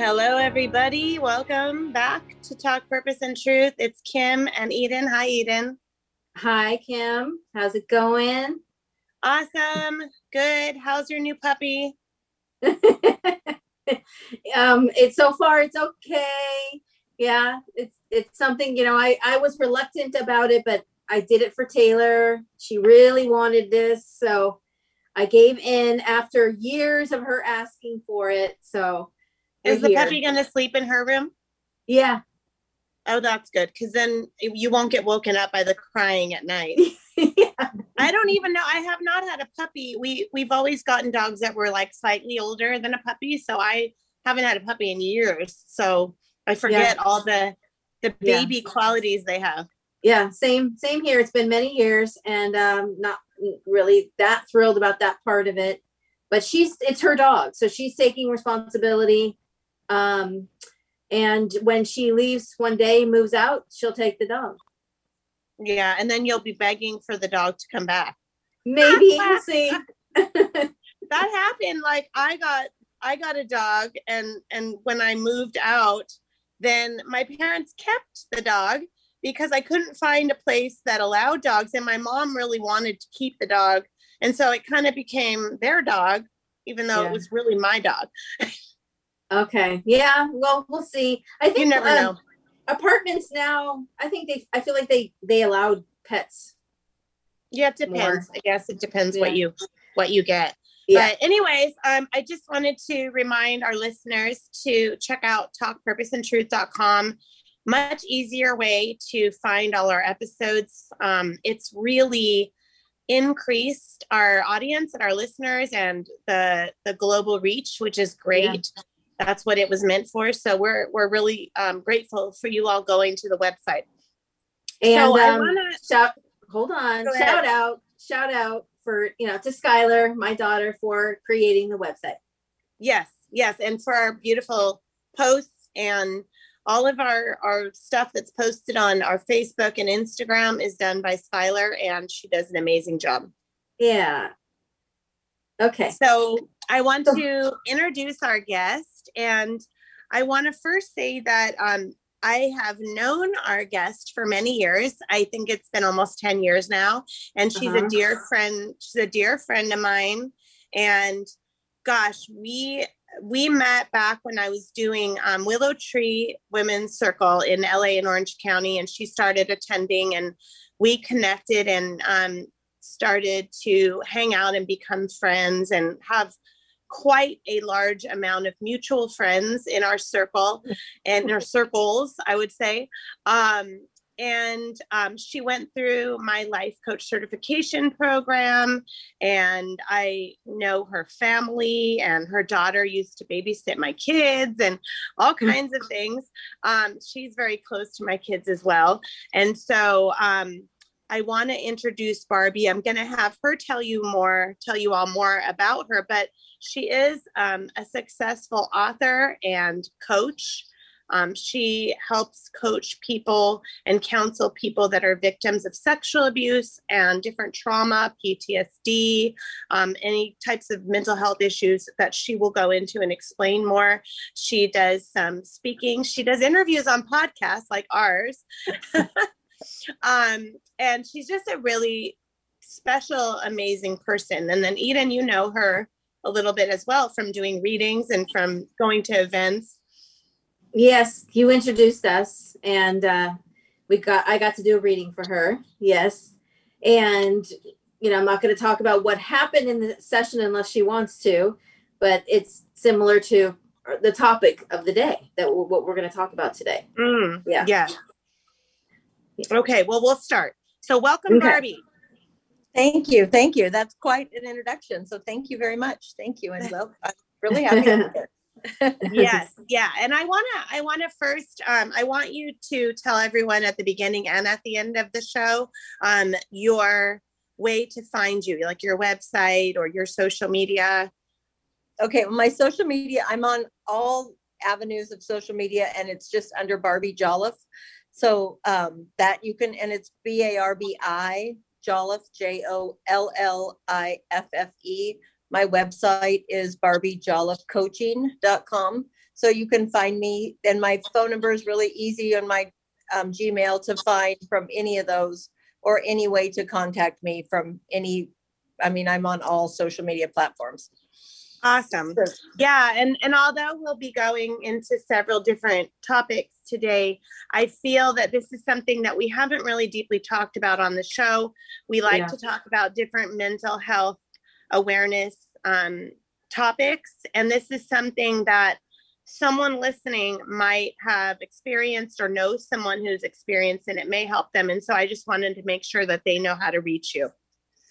Hello, everybody. Welcome back to Talk Purpose and Truth. It's Kim and Eden. Hi, Eden. Hi, Kim. How's it going? Awesome. Good. How's your new puppy? um, it's so far it's okay. Yeah, it's it's something, you know, I I was reluctant about it, but I did it for Taylor. She really wanted this, so I gave in after years of her asking for it. So is the puppy going to sleep in her room? Yeah. Oh, that's good because then you won't get woken up by the crying at night. yeah. I don't even know. I have not had a puppy. We we've always gotten dogs that were like slightly older than a puppy, so I haven't had a puppy in years. So I forget yeah. all the the baby yeah. qualities they have. Yeah, same same here. It's been many years, and um, not really that thrilled about that part of it. But she's it's her dog, so she's taking responsibility. Um, and when she leaves one day, moves out, she'll take the dog. Yeah, and then you'll be begging for the dog to come back. Maybe we'll see. that happened. Like I got I got a dog and and when I moved out, then my parents kept the dog because I couldn't find a place that allowed dogs and my mom really wanted to keep the dog. And so it kind of became their dog even though yeah. it was really my dog. Okay. Yeah. Well, we'll see. I think you never uh, know. Apartments now, I think they. I feel like they they allowed pets. Yeah, it depends. More. I guess it depends yeah. what you what you get. Yeah. But anyways, um, I just wanted to remind our listeners to check out talkpurposeandtruth.com. Much easier way to find all our episodes. Um, it's really increased our audience and our listeners and the the global reach, which is great. Yeah that's what it was meant for. So we're we're really um, grateful for you all going to the website. And so um, wanna, shout, hold on, shout out, shout out for you know to Skylar, my daughter, for creating the website. Yes, yes, and for our beautiful posts and all of our our stuff that's posted on our Facebook and Instagram is done by Skylar, and she does an amazing job. Yeah. Okay. So I want to introduce our guest. And I want to first say that um, I have known our guest for many years. I think it's been almost 10 years now. And she's uh-huh. a dear friend. She's a dear friend of mine. And gosh, we we met back when I was doing um, Willow Tree Women's Circle in LA and Orange County, and she started attending, and we connected and um, started to hang out and become friends and have quite a large amount of mutual friends in our circle and our circles, I would say. Um, and um, she went through my life coach certification program and i know her family and her daughter used to babysit my kids and all mm. kinds of things um, she's very close to my kids as well and so um, I want to introduce Barbie. I'm going to have her tell you more, tell you all more about her, but she is um, a successful author and coach. Um, she helps coach people and counsel people that are victims of sexual abuse and different trauma, PTSD, um, any types of mental health issues that she will go into and explain more. She does some speaking, she does interviews on podcasts like ours. um, and she's just a really special, amazing person. And then Eden, you know her a little bit as well from doing readings and from going to events. Yes, you introduced us, and uh, we got I got to do a reading for her. Yes, and you know I'm not going to talk about what happened in the session unless she wants to, but it's similar to the topic of the day that what we're going to talk about today. Mm, yeah. Yeah. Okay, well, we'll start. So, welcome, okay. Barbie. Thank you. Thank you. That's quite an introduction. So, thank you very much. Thank you. And well, I'm really happy to be here. yes yeah and i want to i want to first um i want you to tell everyone at the beginning and at the end of the show um your way to find you like your website or your social media Okay, well, my social media, I'm on all avenues of social media and it's just under Barbie Jolliffe. So um, that you can, and it's B A R B I Jolliffe, J O L L I F F E. My website is barbiejolliffecoaching.com. So you can find me, and my phone number is really easy on my um, Gmail to find from any of those or any way to contact me from any. I mean, I'm on all social media platforms. Awesome Sure. yeah and and although we'll be going into several different topics today i feel that this is something that we haven't really deeply talked about on the show we like Yeah. to talk about different mental health awareness um, topics and this is something that someone listening might have experienced or knows someone who's experienced and it may help them and so i just wanted to make sure that they know how to reach you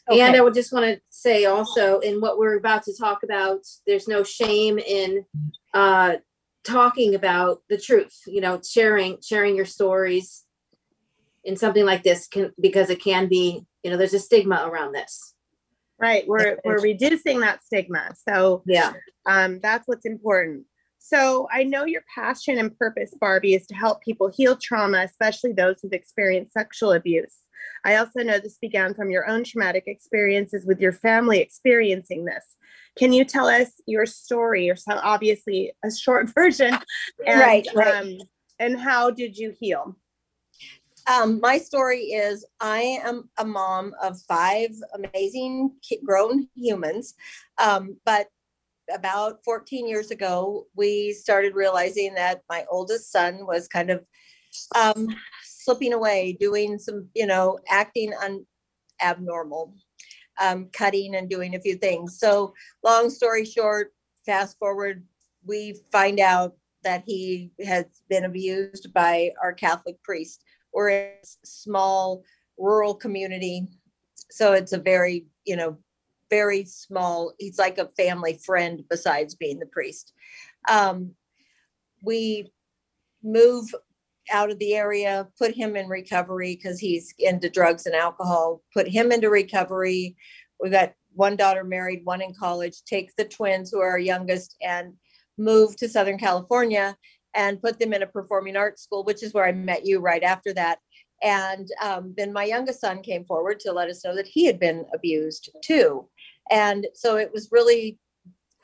And I would just want to say also, in what we're about to talk about, there's no shame in uh, talking about the truth. You know, sharing sharing your stories in something like this can because it can be. You know, there's a stigma around this. right we're we're reducing that stigma so Yeah. Um, that's what's important. So I know your passion and purpose, Barbie, is to help people heal trauma, especially those who've experienced sexual abuse. I also know this began from your own traumatic experiences with your family experiencing this. Can you tell us your story, or so obviously a short version, and, Right, right. Um, and how did you heal? Um, my story is I am a mom of five amazing grown humans. Um, but about 14 years ago, we started realizing that my oldest son was kind of um, slipping away, doing some, you know, acting un- abnormal, um, cutting and doing a few things. So, long story short, fast forward, we find out that he has been abused by our Catholic priest. We're in a small rural community. So it's a very, you know, very small, he's like a family friend besides being the priest. Um, we move out of the area, put him in recovery because he's into drugs and alcohol, put him into recovery. We got one daughter married, one in college, take the twins who are our youngest and move to Southern California and put them in a performing arts school, which is where I met you right after that. And um, then my youngest son came forward to let us know that he had been abused too. And so it was really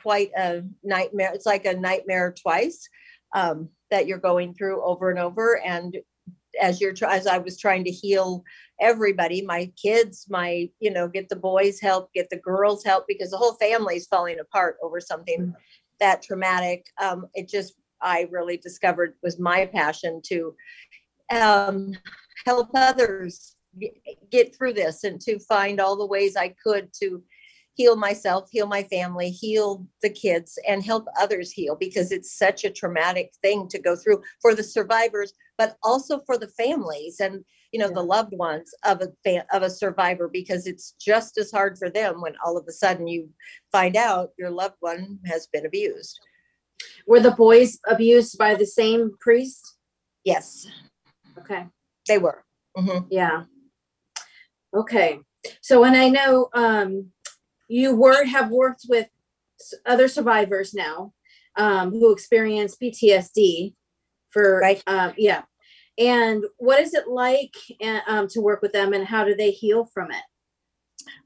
quite a nightmare. It's like a nightmare twice um, that you're going through over and over. And as you're as I was trying to heal everybody, my kids, my you know, get the boys help, get the girls help because the whole family's falling apart over something that traumatic. Um, it just I really discovered was my passion to um, help others get through this and to find all the ways I could to heal myself, heal my family, heal the kids, and help others heal because it's such a traumatic thing to go through for the survivors, but also for the families and you know the loved ones of a fa- of a survivor because it's just as hard for them when all of a sudden you find out your loved one has been abused. Were the boys abused by the same priest? Yes, Okay. they were. Mhm. Yeah. Okay. So, and I know um, you were have worked with other survivors now um, who experience PTSD for Right. um, yeah. And what is it like um, to work with them, and how do they heal from it?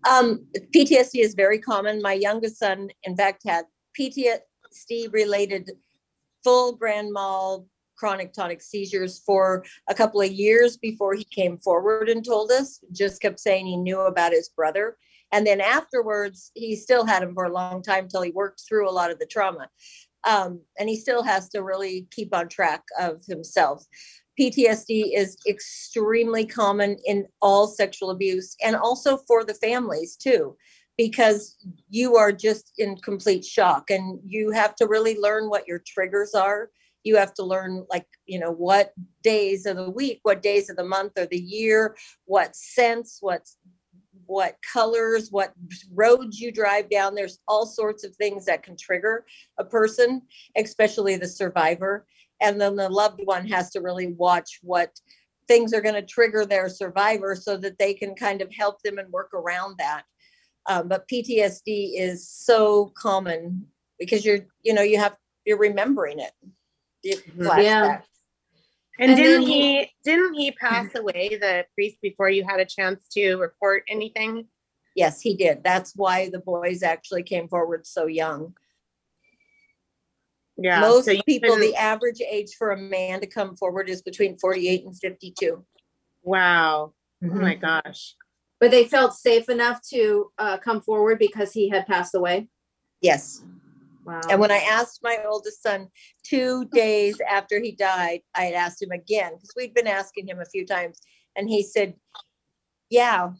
Um, PTSD is very common. My youngest son, in fact, had PTSD related full grand mal chronic tonic seizures for a couple of years before he came forward and told us. Just kept saying he knew about his brother. And then afterwards, he still had him for a long time till he worked through a lot of the trauma. Um, and he still has to really keep on track of himself. PTSD is extremely common in all sexual abuse and also for the families too, because you are just in complete shock and you have to really learn what your triggers are. You have to learn, like, you know, what days of the week, what days of the month or the year, what sense what what colors, what roads you drive down. There's all sorts of things that can trigger a person, especially the survivor. And then the loved one has to really watch what things are going to trigger their survivor so that they can kind of help them and work around that. Um, but PTSD is so common because you're, you know, you have, you're remembering it. Yeah. Flashback. And, And didn't he- he didn't he pass away, the priest, before you had a chance to report anything? Yes, he did. That's why the boys actually came forward so young. Yeah. Most so you people, the average age for a man to come forward is between 48 and 52. wow. Oh Mm-hmm. my gosh. But they felt safe enough to uh, come forward because he had passed away. Yes. Wow. And when I asked my oldest son two days after he died, I had asked him again because we'd been asking him a few times. And he said, Yeah,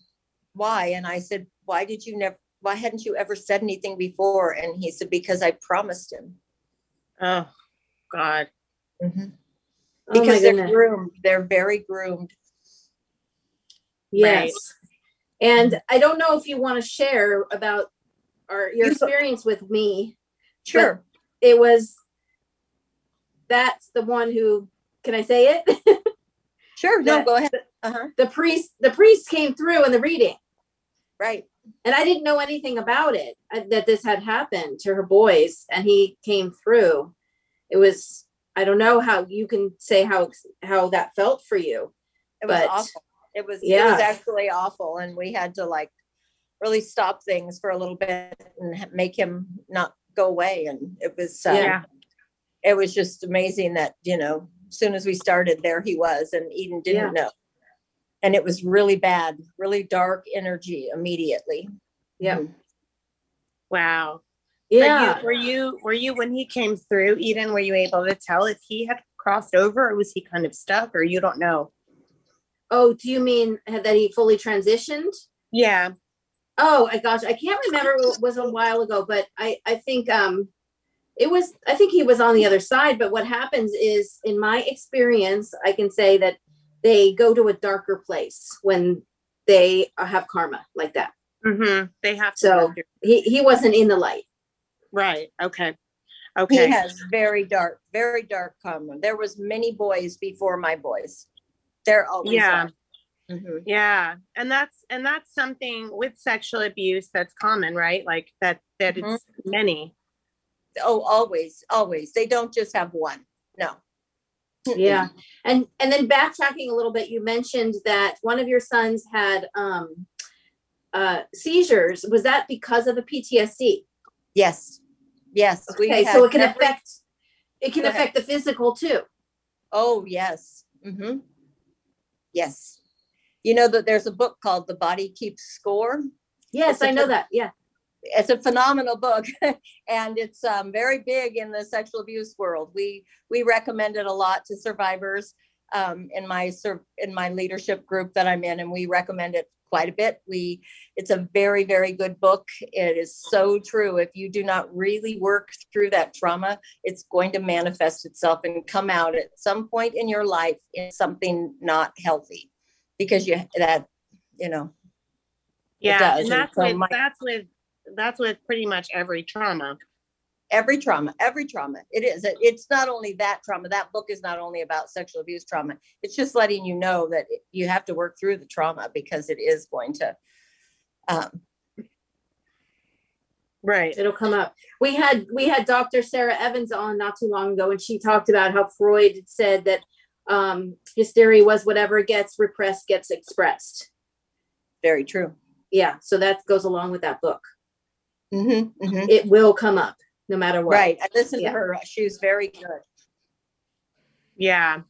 why? And I said, Why did you never, why hadn't you ever said anything before? And he said, Because I promised him. Oh God. oh my Because they're goodness. groomed, they're very groomed. Yes. And Mm-hmm. I don't know if you want to share about our your You experience with me. Sure. It was that's the one who can I say it? Sure. No, go ahead. Uh-huh. the priest the priest came through in the reading Right. and I didn't know anything about it uh, that this had happened to her boys and he came through. It was I don't know how you can say how how that felt for you. It was But, awful. It was, it yeah. was actually awful. And we had to like really stop things for a little bit and make him not go away. And it was, uh, Yeah. it was just amazing that, you know, as soon as we started, there he was and Eden didn't know. And it was really bad, really dark energy immediately. Yeah. Mhm. Wow. For Yeah. you, were you were you when he came through, Eden, were you able to tell if he had crossed over or was he kind of stuck or you don't know? Oh, do you mean that he fully transitioned? Yeah. Oh my gosh, I can't remember. It was a while ago, but I I think um it was I think he was on the other side. But what happens is, in my experience, I can say that they go to a darker place when they uh, have karma like that. Mm-hmm. They have to So- He he wasn't in the light. right. Okay. Okay. He has very dark, very dark karma. There was many boys before my boys. They're always Yeah. are. Mhm. Yeah. And that's and that's something with sexual abuse that's common, right? Like that that Mhm. it's many. Oh, always, always. They don't just have one. No. Yeah. And and then backtracking a little bit, you mentioned that one of your sons had um uh seizures. Was that because of the PTSD? Yes. Yes. Okay, so it can every- affect it can affect the physical too. Oh, yes. Mm-hmm. Yes. You know that there's a book called The Body Keeps Score. Yes, I know phy- that. Yeah. It's a phenomenal book and it's um, very big in the sexual abuse world. We we recommend it a lot to survivors um, in my in my leadership group that I'm in and we recommend it quite a bit. We it's a very very good book. It is so true. If you do not really work through that trauma, it's going to manifest itself and come out at some point in your life in something not healthy because you that you know Yeah. does, And and that's so with my- that's with that's with pretty much every trauma. every trauma every trauma it is It- it's not only that trauma that book is not only about sexual abuse trauma it's just letting you know that you have to work through the trauma because it is going to um Right. It'll come up. We had we had Dr. Sarah Evans on not too long ago, and she talked about how Freud said that um, hysteria was whatever gets repressed gets expressed. very true Yeah, so that goes along with that book. Mhm, mhm. It will come up no matter what. right i listened Yeah. to her she was very good Yeah.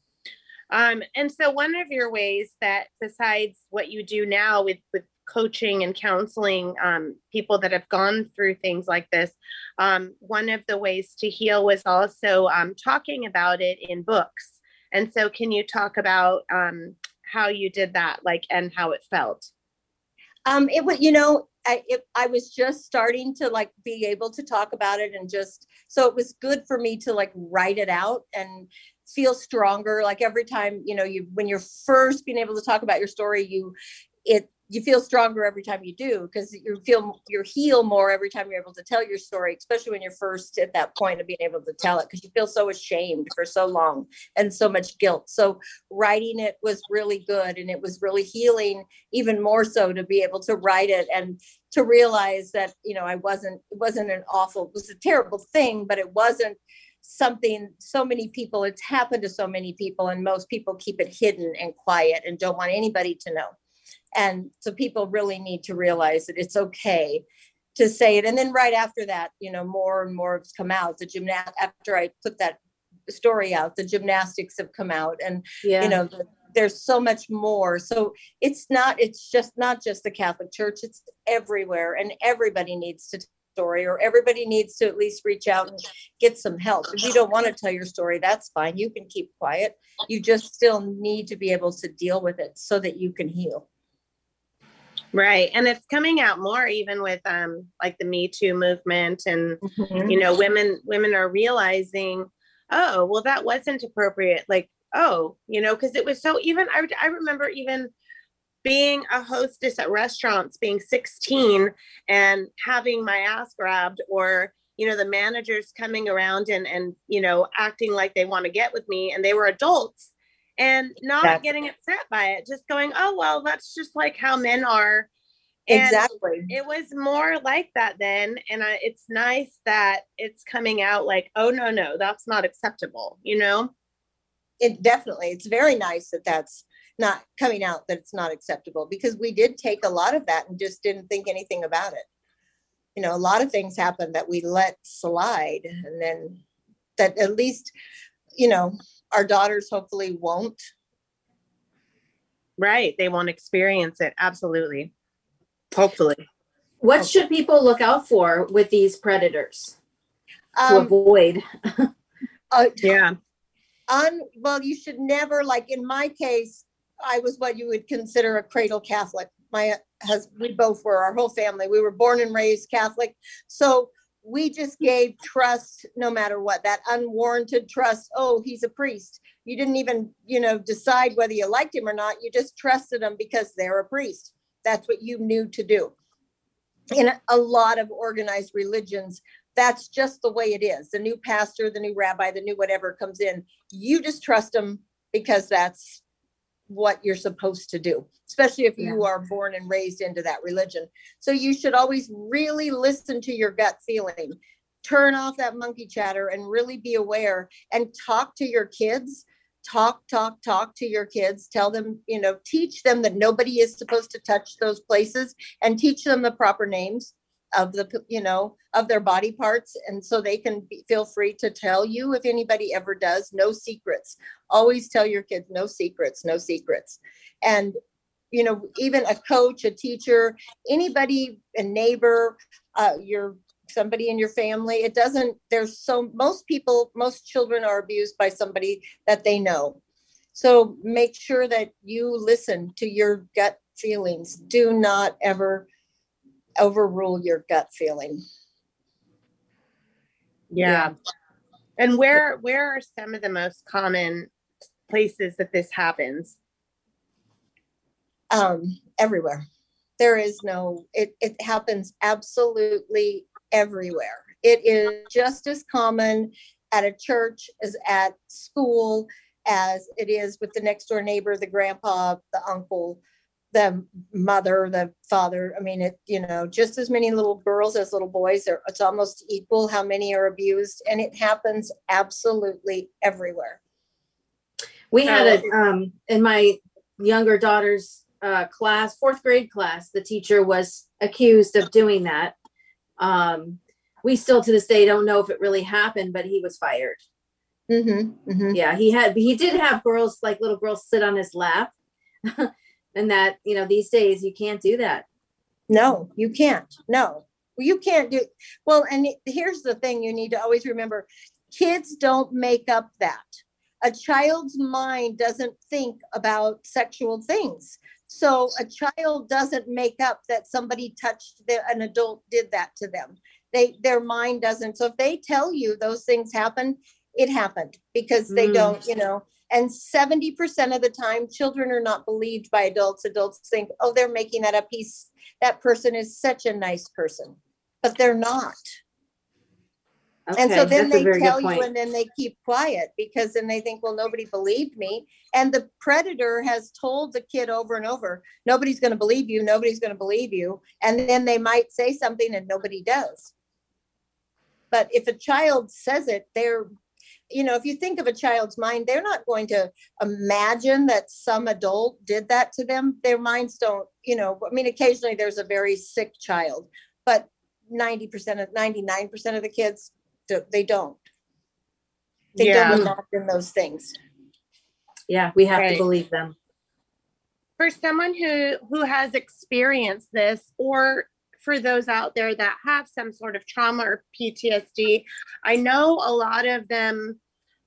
Um, and so one of your ways that besides what you do now with with coaching and counseling um, people that have gone through things like this, um, one of the ways to heal was also um, talking about it in books. And so can you talk about um, how you did that, like, and how it felt? um it was you know I, it, I was just starting to like be able to talk about it and just so it was good for me to like write it out and feel stronger like every time you know you when you're first being able to talk about your story you it you feel stronger every time you do because you feel you heal more every time you're able to tell your story especially when you're first at that point of being able to tell it because you feel so ashamed for so long and so much guilt. So writing it was really good and it was really healing even more so to be able to write it and to realize that you know i wasn't it wasn't an awful it was a terrible thing but it wasn't something so many people it's happened to so many people and most people keep it hidden and quiet and don't want anybody to know and so people really need to realize that it's okay to say it. And then right after that, you know, more and more has come out. The gymnast after I put that story out, the gymnastics have come out, and Yeah. you know, the, there's so much more. So it's not. It's just not just the Catholic Church. It's everywhere, and everybody needs to story or everybody needs to at least reach out and get some help if you don't want to tell your story that's fine you can keep quiet you just still need to be able to deal with it so that you can heal Right. And it's coming out more even with um like the Me Too movement and Mm-hmm. you know women women are realizing oh well that wasn't appropriate like oh you know because it was so even I, I remember even being a hostess at restaurants being 16 and having my ass grabbed or you know the managers coming around and and you know acting like they want to get with me and they were adults and not Exactly. getting upset by it just going oh well that's just like how men are. And exactly. it was more like that then and I, it's nice that it's coming out like oh no no that's not acceptable you know? It definitely it's very nice that that's not coming out that it's not acceptable because we did take a lot of that and just didn't think anything about it. You know a lot of things happen that we let slide and then that at least you know our daughters hopefully won't. Right they won't experience it absolutely. Hopefully. What should people look out for with these predators? To um, avoid? uh, yeah. Un well you should never like in my case i was what you would consider a cradle catholic. My husband we both were our whole family we were born and raised catholic. So we just gave trust no matter what that unwarranted trust oh he's a priest. You didn't even you know decide whether you liked him or not you just trusted him because they're a priest. That's what you knew to do. In a lot of organized religions that's just the way it is. The new pastor, the new rabbi, the new whatever comes in, you just trust them because that's what you're supposed to do, especially if you are born and raised into that religion. So you should always really listen to your gut feeling. Turn off that monkey chatter and really be aware and talk to your kids. Talk, talk, talk to your kids. Tell them, you know, teach them that nobody is supposed to touch those places and teach them the proper names of the you know of their body parts and so they can be, feel free to tell you if anybody ever does. No secrets. Always tell your kids no secrets no secrets. And you know even a coach a teacher anybody a neighbor uh, your somebody in your family it doesn't there's so most people most children are abused by somebody that they know. So make sure that you listen to your gut feelings. Do not ever overrule your gut feeling. yeah and where where are some of the most common places that this happens Um, everywhere. There is no, it, it happens absolutely everywhere. It is just as common at a church as at school as it is with the next door neighbor, the grandpa, the uncle, the mother, the father. I mean, it, you know, just as many little girls as little boys. Are, it's almost equal how many are abused, and it happens absolutely everywhere. We had a um in my younger daughter's uh class, fourth grade class, the teacher was accused of doing that. Um we still to this day don't know if it really happened, but he was fired. Mm-hmm, mm-hmm. Yeah, he had he did have girls like little girls sit on his lap. and that, you know, these days you can't do that. No, you can't. No, you can't do. Well, and here's the thing you need to always remember kids don't make up that. A child's mind doesn't think about sexual things. So a child doesn't make up that somebody touched the, an adult did that to them. They their mind doesn't. So if they tell you those things happen, it happened because they Mm. don't, you know, And 70% of the time, children are not believed by adults. Adults think, oh, they're making that up. He's, that person is such a nice person, but they're not. And so then they tell you and then they keep quiet because then they think, well, nobody believed me. And the predator has told the kid over and over, nobody's going to believe you. Nobody's going to believe you. And then they might say something and nobody does. But if a child says it, they're, you know, if you think of a child's mind, they're not going to imagine that some adult did that to them. Their minds don't, you know, I mean, occasionally there's a very sick child, but 90% of 99% of the kids they don't. They Yeah. don't imagine those things. Yeah, we have to believe them. for someone who who has experienced this or for those out there that have some sort of trauma or PTSD I know a lot of them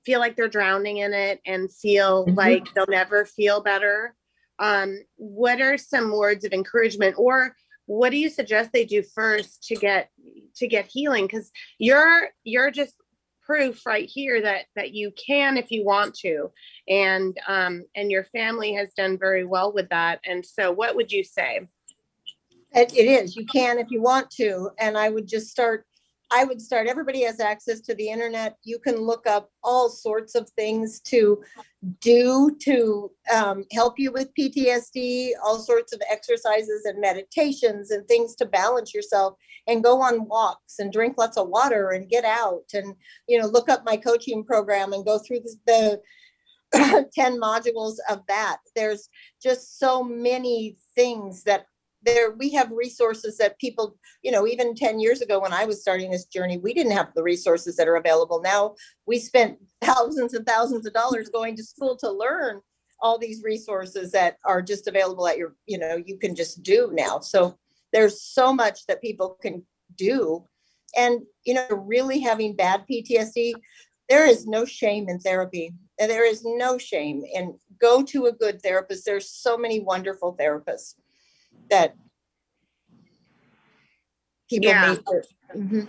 feel like they're drowning in it and feel Mhm. like they'll never feel better. Um what are some words of encouragement or what do you suggest they do first to get to get healing? Cuz you're you're just proof right here that that you can if you want to. And um and your family has done very well with that. And so what would you say It, it is, you can if you want to, and I would just start, I would start, everybody has access to the internet. You can look up all sorts of things to do to um, help you with PTSD, all sorts of exercises and meditations and things to balance yourself and go on walks and drink lots of water and get out and, you know, look up my coaching program and go through the, the 10 modules of that. There's just so many things that there we have resources that people you know even 10 years ago when i was starting this journey we didn't have the resources that are available now. We spent thousands and thousands of dollars going to school to learn all these resources that are just available at your you know you can just do now. So there's so much that people can do. And you know really having bad ptsd there is no shame in therapy. There is no shame and go to a good therapist. There's so many wonderful therapists that people Yeah. Mhm.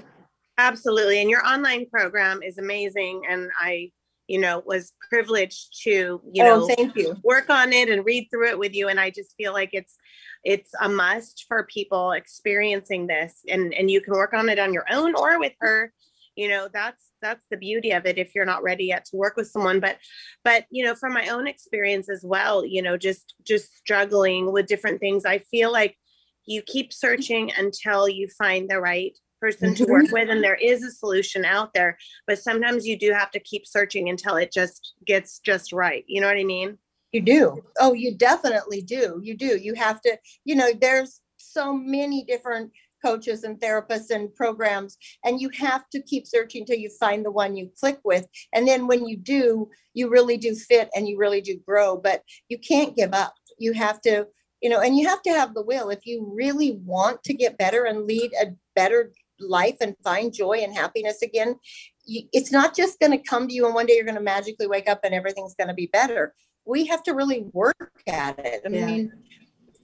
absolutely and your online program is amazing and i you know was privileged to you Oh, know thank you. work on it and read through it with you and i just feel like it's it's a must for people experiencing this and and you can work on it on your own or with her you know that's that's the beauty of it if you're not ready yet to work with someone but but you know from my own experience as well you know just just struggling with different things i feel like you keep searching until you find the right person to work mm-hmm. with and there is a solution out there but sometimes you do have to keep searching until it just gets just right you know what i mean You do. Oh, you definitely do. You do. You have to, you know, there's so many different coaches and therapists and programs, and you have to keep searching until you find the one you click with. And then when you do, you really do fit and you really do grow, but you can't give up. You have to, you know, and you have to have the will. If you really want to get better and lead a better life and find joy and happiness again, you, it's not just going to come to you and one day you're going to magically wake up and everything's going to be better we have to really work at it. I Yeah. mean,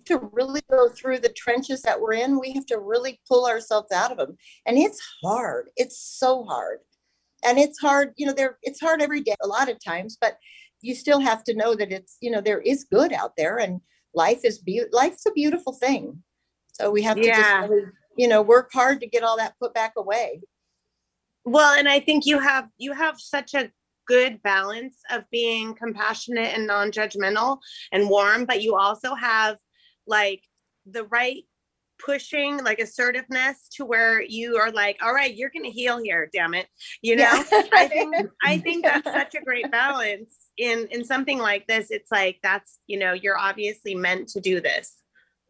to really go through the trenches that we're in, we have to really pull ourselves out of them. And it's hard. It's so hard. And it's hard, you know, there it's hard every day, a lot of times, but you still have to know that it's, you know, there is good out there and life is be life's a beautiful thing. So we have to Yeah. just really, you know, work hard to get all that put back away. Well, and I think you have you have such a good balance of being compassionate and non-judgmental and warm, but you also have like the right pushing like assertiveness to where you are like, all right, you're gonna heal here, damn it. You know, I think I think that's such a great balance in in something like this. It's like that's you know, you're obviously meant to do this.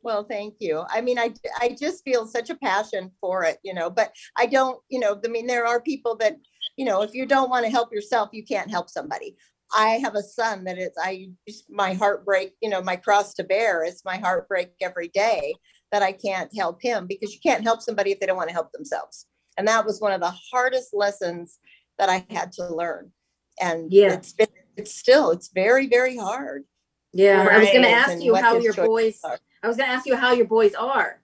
Well, thank you. I mean, I, I just feel such a passion for it, you know, but I don't, you know, I mean, there are people that, you know, if you don't want to help yourself, you can't help somebody. I have a son that is, I, just my heartbreak, you know, my cross to bear is my heartbreak every day that I can't help him because you can't help somebody if they don't want to help themselves. And that was one of the hardest lessons that I had to learn. And Yeah. it's been, it's still, it's very, very hard. Yeah, I was gonna ask you how your boys, are. I was gonna ask you how your boys are.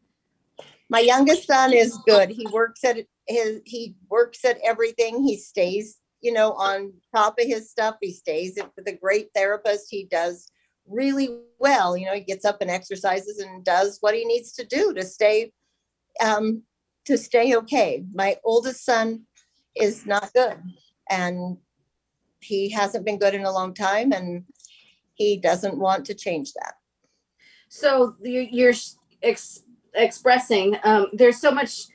my youngest son is good. He works at his, he works at everything. He stays, you know, on top of his stuff. He stays with a great therapist. He does really well. You know, he gets up and exercises and does what he needs to do to stay um to stay okay. My oldest son is not good and he hasn't been good in a long time and he doesn't want to change that. So you're, ex- expressing, um, there's so much,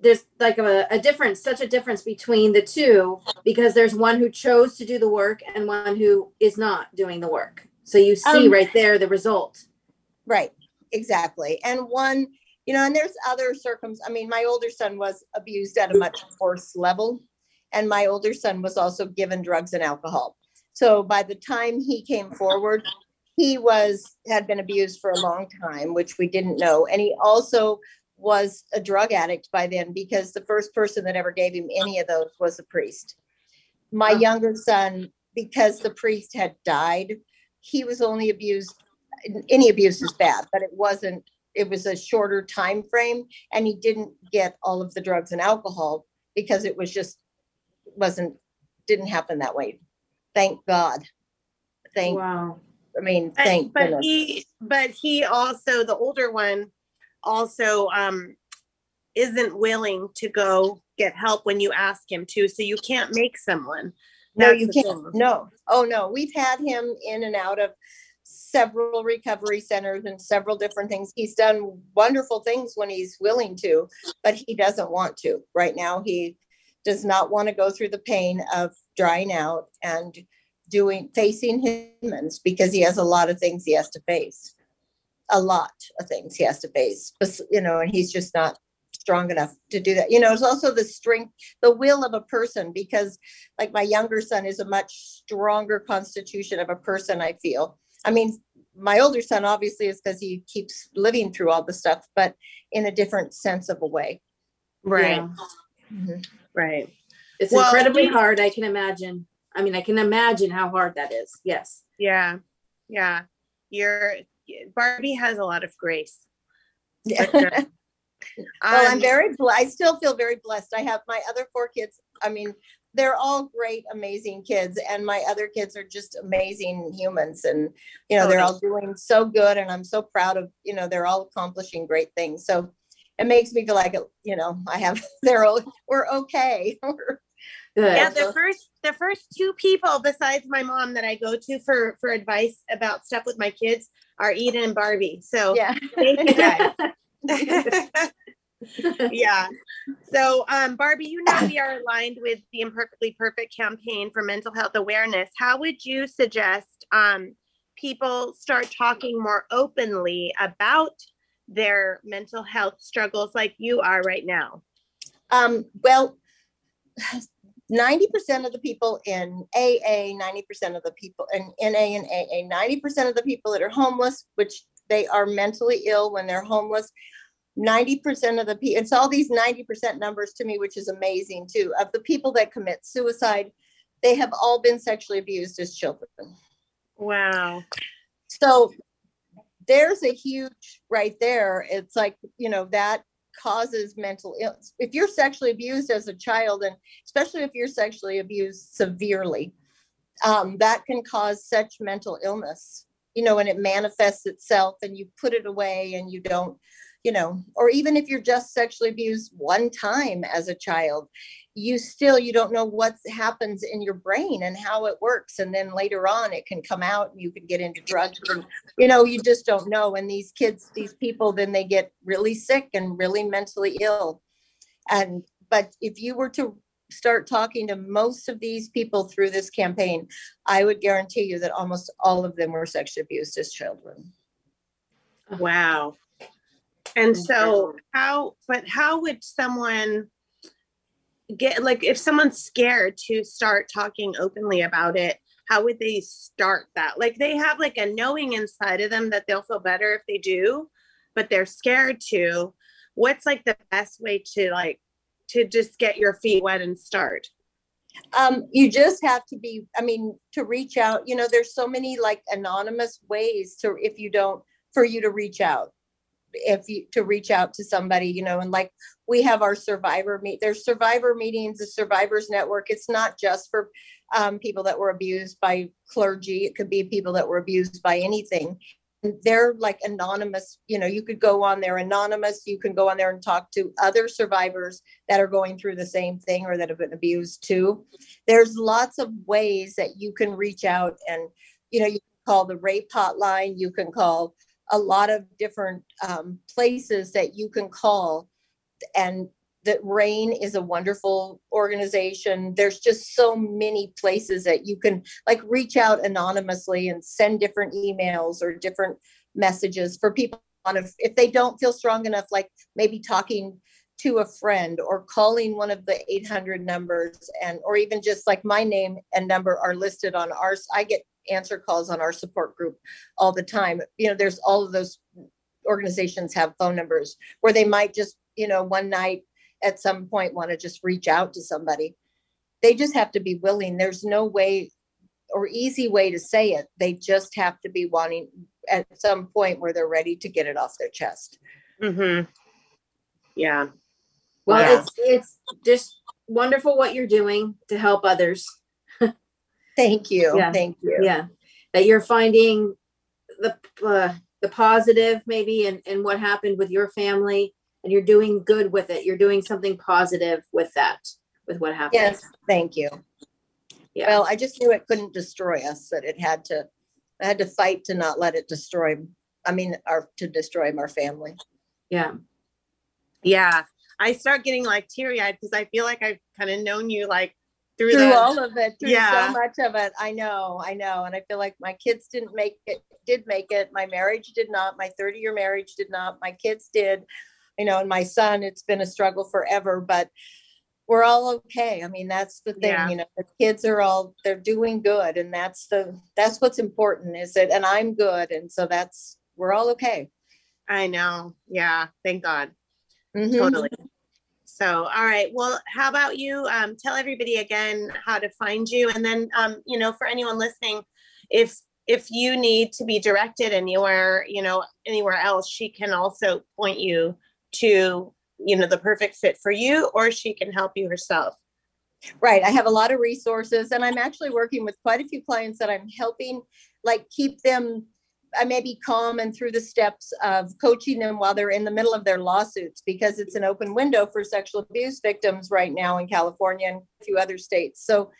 there's like a, a difference, such a difference between the two because there's one who chose to do the work and one who is not doing the work. So you see Um, right there the result. Right, exactly. And one, you know, and there's other circums, I mean, my older son was abused at a much worse level. And my older son was also given drugs and alcohol. So by the time he came forward, he was, had been abused for a long time, which we didn't know. And he also was a drug addict by then because the first person that ever gave him any of those was a priest. My younger son, because the priest had died, he was only abused any abuse is bad, but it wasn't, it was a shorter time frame, and he didn't get all of the drugs and alcohol because it was just, wasn't, didn't happen that way. Thank God. Thank, Wow. I mean, thank But goodness. he, but he also, the older one, also um isn't willing to go get help when you ask him to. So you can't make someone. No, That's you can't, no, oh, no, we've had him in and out of several recovery centers and several different things. He's done wonderful things when he's willing to, but he doesn't want to. Right now, he does not want to go through the pain of drying out and doing, facing humans because he has a lot of things he has to face. A lot of things he has to face, you know, and he's just not strong enough to do that. You know, it's also the strength, the will of a person because like my younger son is a much stronger constitution of a person, I feel. I mean, my older son obviously is because he keeps living through all the stuff, but in a different sense of a way. Right, Yeah. Mhm. right. It's Well, incredibly we- hard. I can imagine. I mean, I can imagine how hard that is. Yes. Yeah, yeah. You're Barbie has a lot of grace. Yeah. sure. Well, I'm Um, very, bl- I still feel very blessed. I have my other four kids. I mean, they're all great, amazing kids, and my other kids are just amazing humans. And, you know, they're all doing so good, and I'm so proud of, you know, they're all accomplishing great things. So it makes me feel like, you know, I have, they're, all we're okay. Good. yeah, the first the first two people besides my mom that I go to for for advice about stuff with my kids are Eden and Barbie. So Yeah. thank you guys. yeah. So, um, Barbie, you know we are aligned with the Imperfectly Perfect campaign for mental health awareness. How would you suggest um, people start talking more openly about their mental health struggles like you are right now? Um, well, ninety percent of the people in AA, ninety percent of the people in NA and AA, ninety percent of the people that are homeless, which they are mentally ill when they're homeless. Ninety percent of the people, it's all these ninety percent numbers to me, which is amazing too, of the people that commit suicide, they have all been sexually abused as children. Wow. So there's a huge right there. It's like, you know, that causes mental illness. If you're sexually abused as a child, and especially if you're sexually abused severely, um, that can cause such mental illness, you know, and it manifests itself and you put it away and you don't, you know, or even if you're just sexually abused one time as a child, you still you don't know what happens in your brain and how it works and then later on it can come out and you can get into drugs and you know you just don't know and these kids these people then they get really sick and really mentally ill. And but if you were to start talking to most of these people through this campaign i would guarantee you that almost all of them were sexually abused as children. Wow. And mm-hmm. so how, but how would someone get, like, if someone's scared to start talking openly about it, how would they start that? Like, they have like a knowing inside of them that they'll feel better if they do, but they're scared to. What's like the best way to like, to just get your feet wet and start? um you just have to be i mean to reach out you know there's so many like anonymous ways to if you don't for you to reach out if you to reach out to somebody, you know, and like we have our survivor meet. There's survivor meetings, the Survivors Network. It's not just for um, people that were abused by clergy. It could be people that were abused by anything. They're like anonymous. You know, you could go on there anonymous. You can go on there and talk to other survivors that are going through the same thing or that have been abused too. There's lots of ways that you can reach out and, you know, you can call the rape hotline. You can call a lot of different um, places that you can call and that RAINN is a wonderful organization. There's just so many places that you can like reach out anonymously and send different emails or different messages for people. On if, if they don't feel strong enough like maybe talking to a friend or calling one of the 800 numbers and or even just like my name and number are listed on ours i get answer calls on our support group all the time. You know, there's all of those organizations have phone numbers where they might just, you know, one night at some point want to just reach out to somebody. They just have to be willing. There's no way or easy way to say it. They just have to be wanting at some point where they're ready to get it off their chest. Mm-hmm. Yeah. Well, Yeah. it's it's just wonderful what you're doing to help others. Thank you. Yeah. Thank you. Yeah, that you're finding the uh, the positive maybe and in what happened with your family, and you're doing good with it. You're doing something positive with that, with what happened. Yes, thank you. Yeah. Well, I just knew it couldn't destroy us, that it had to, I had to fight to not let it destroy, I mean, our, to destroy our family. Yeah. Yeah. I start getting like teary eyed because I feel like I've kind of known you like through, Through all of it, through Yeah. so much of it. I know, I know. And I feel like my kids didn't make it, did make it. My marriage did not. My 30 year marriage did not. My kids did. You know, and my son, it's been a struggle forever, but we're all okay. I mean, that's the thing, Yeah. you know, the kids are all, they're doing good. And that's the, that's what's important is it, and I'm good. And so that's, we're all okay. I know. Yeah. Thank God. Mhm. Totally. So, all right. Well, how about you um, tell everybody again how to find you, and then um, you know, for anyone listening, if if you need to be directed anywhere, you know, anywhere else, she can also point you to you know the perfect fit for you, or she can help you herself. Right. I have a lot of resources and I'm actually working with quite a few clients that I'm helping like keep them I may be calm and through the steps of coaching them while they're in the middle of their lawsuits because it's an open window for sexual abuse victims right now in California and a few other states. So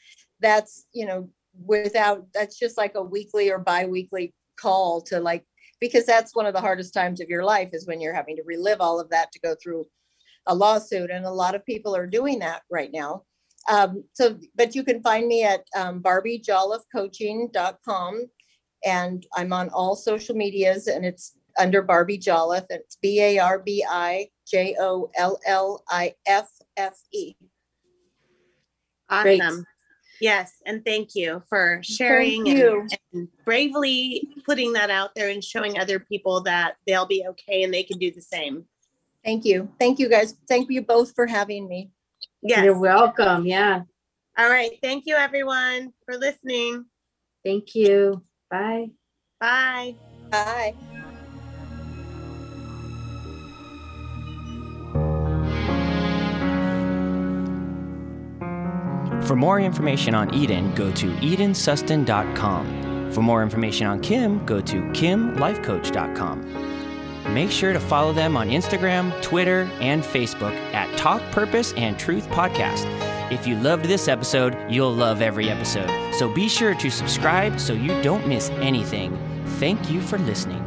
that's, you know, without that's just like a weekly or bi-weekly call to like because that's one of the hardest times of your life is when you're having to relive all of that to go through a lawsuit and a lot of people are doing that right now um, so, but you can find me at um, barbijolliffe.coaching.com. And I'm on all social medias and it's under Barbi Jolliffe. and It's B A R B I J O L L I F F E. Great. Awesome. Yes, and thank you for sharing and- and bravely putting that out there and showing other people that they'll be okay and they can do the same. Thank you. Thank you guys. Thank you both for having me. Yes. You're welcome. Yeah. All right. Thank you, everyone, for listening. Thank you. Bye. Bye. Bye. For more information on Eden, go to edensuston.com. For more information on Kim, go to kimlifecoach.com. Make sure to follow them on Instagram, Twitter, and Facebook at Talk Purpose and Truth Podcast. If you loved this episode, you'll love every episode. So be sure to subscribe so you don't miss anything. Thank you for listening.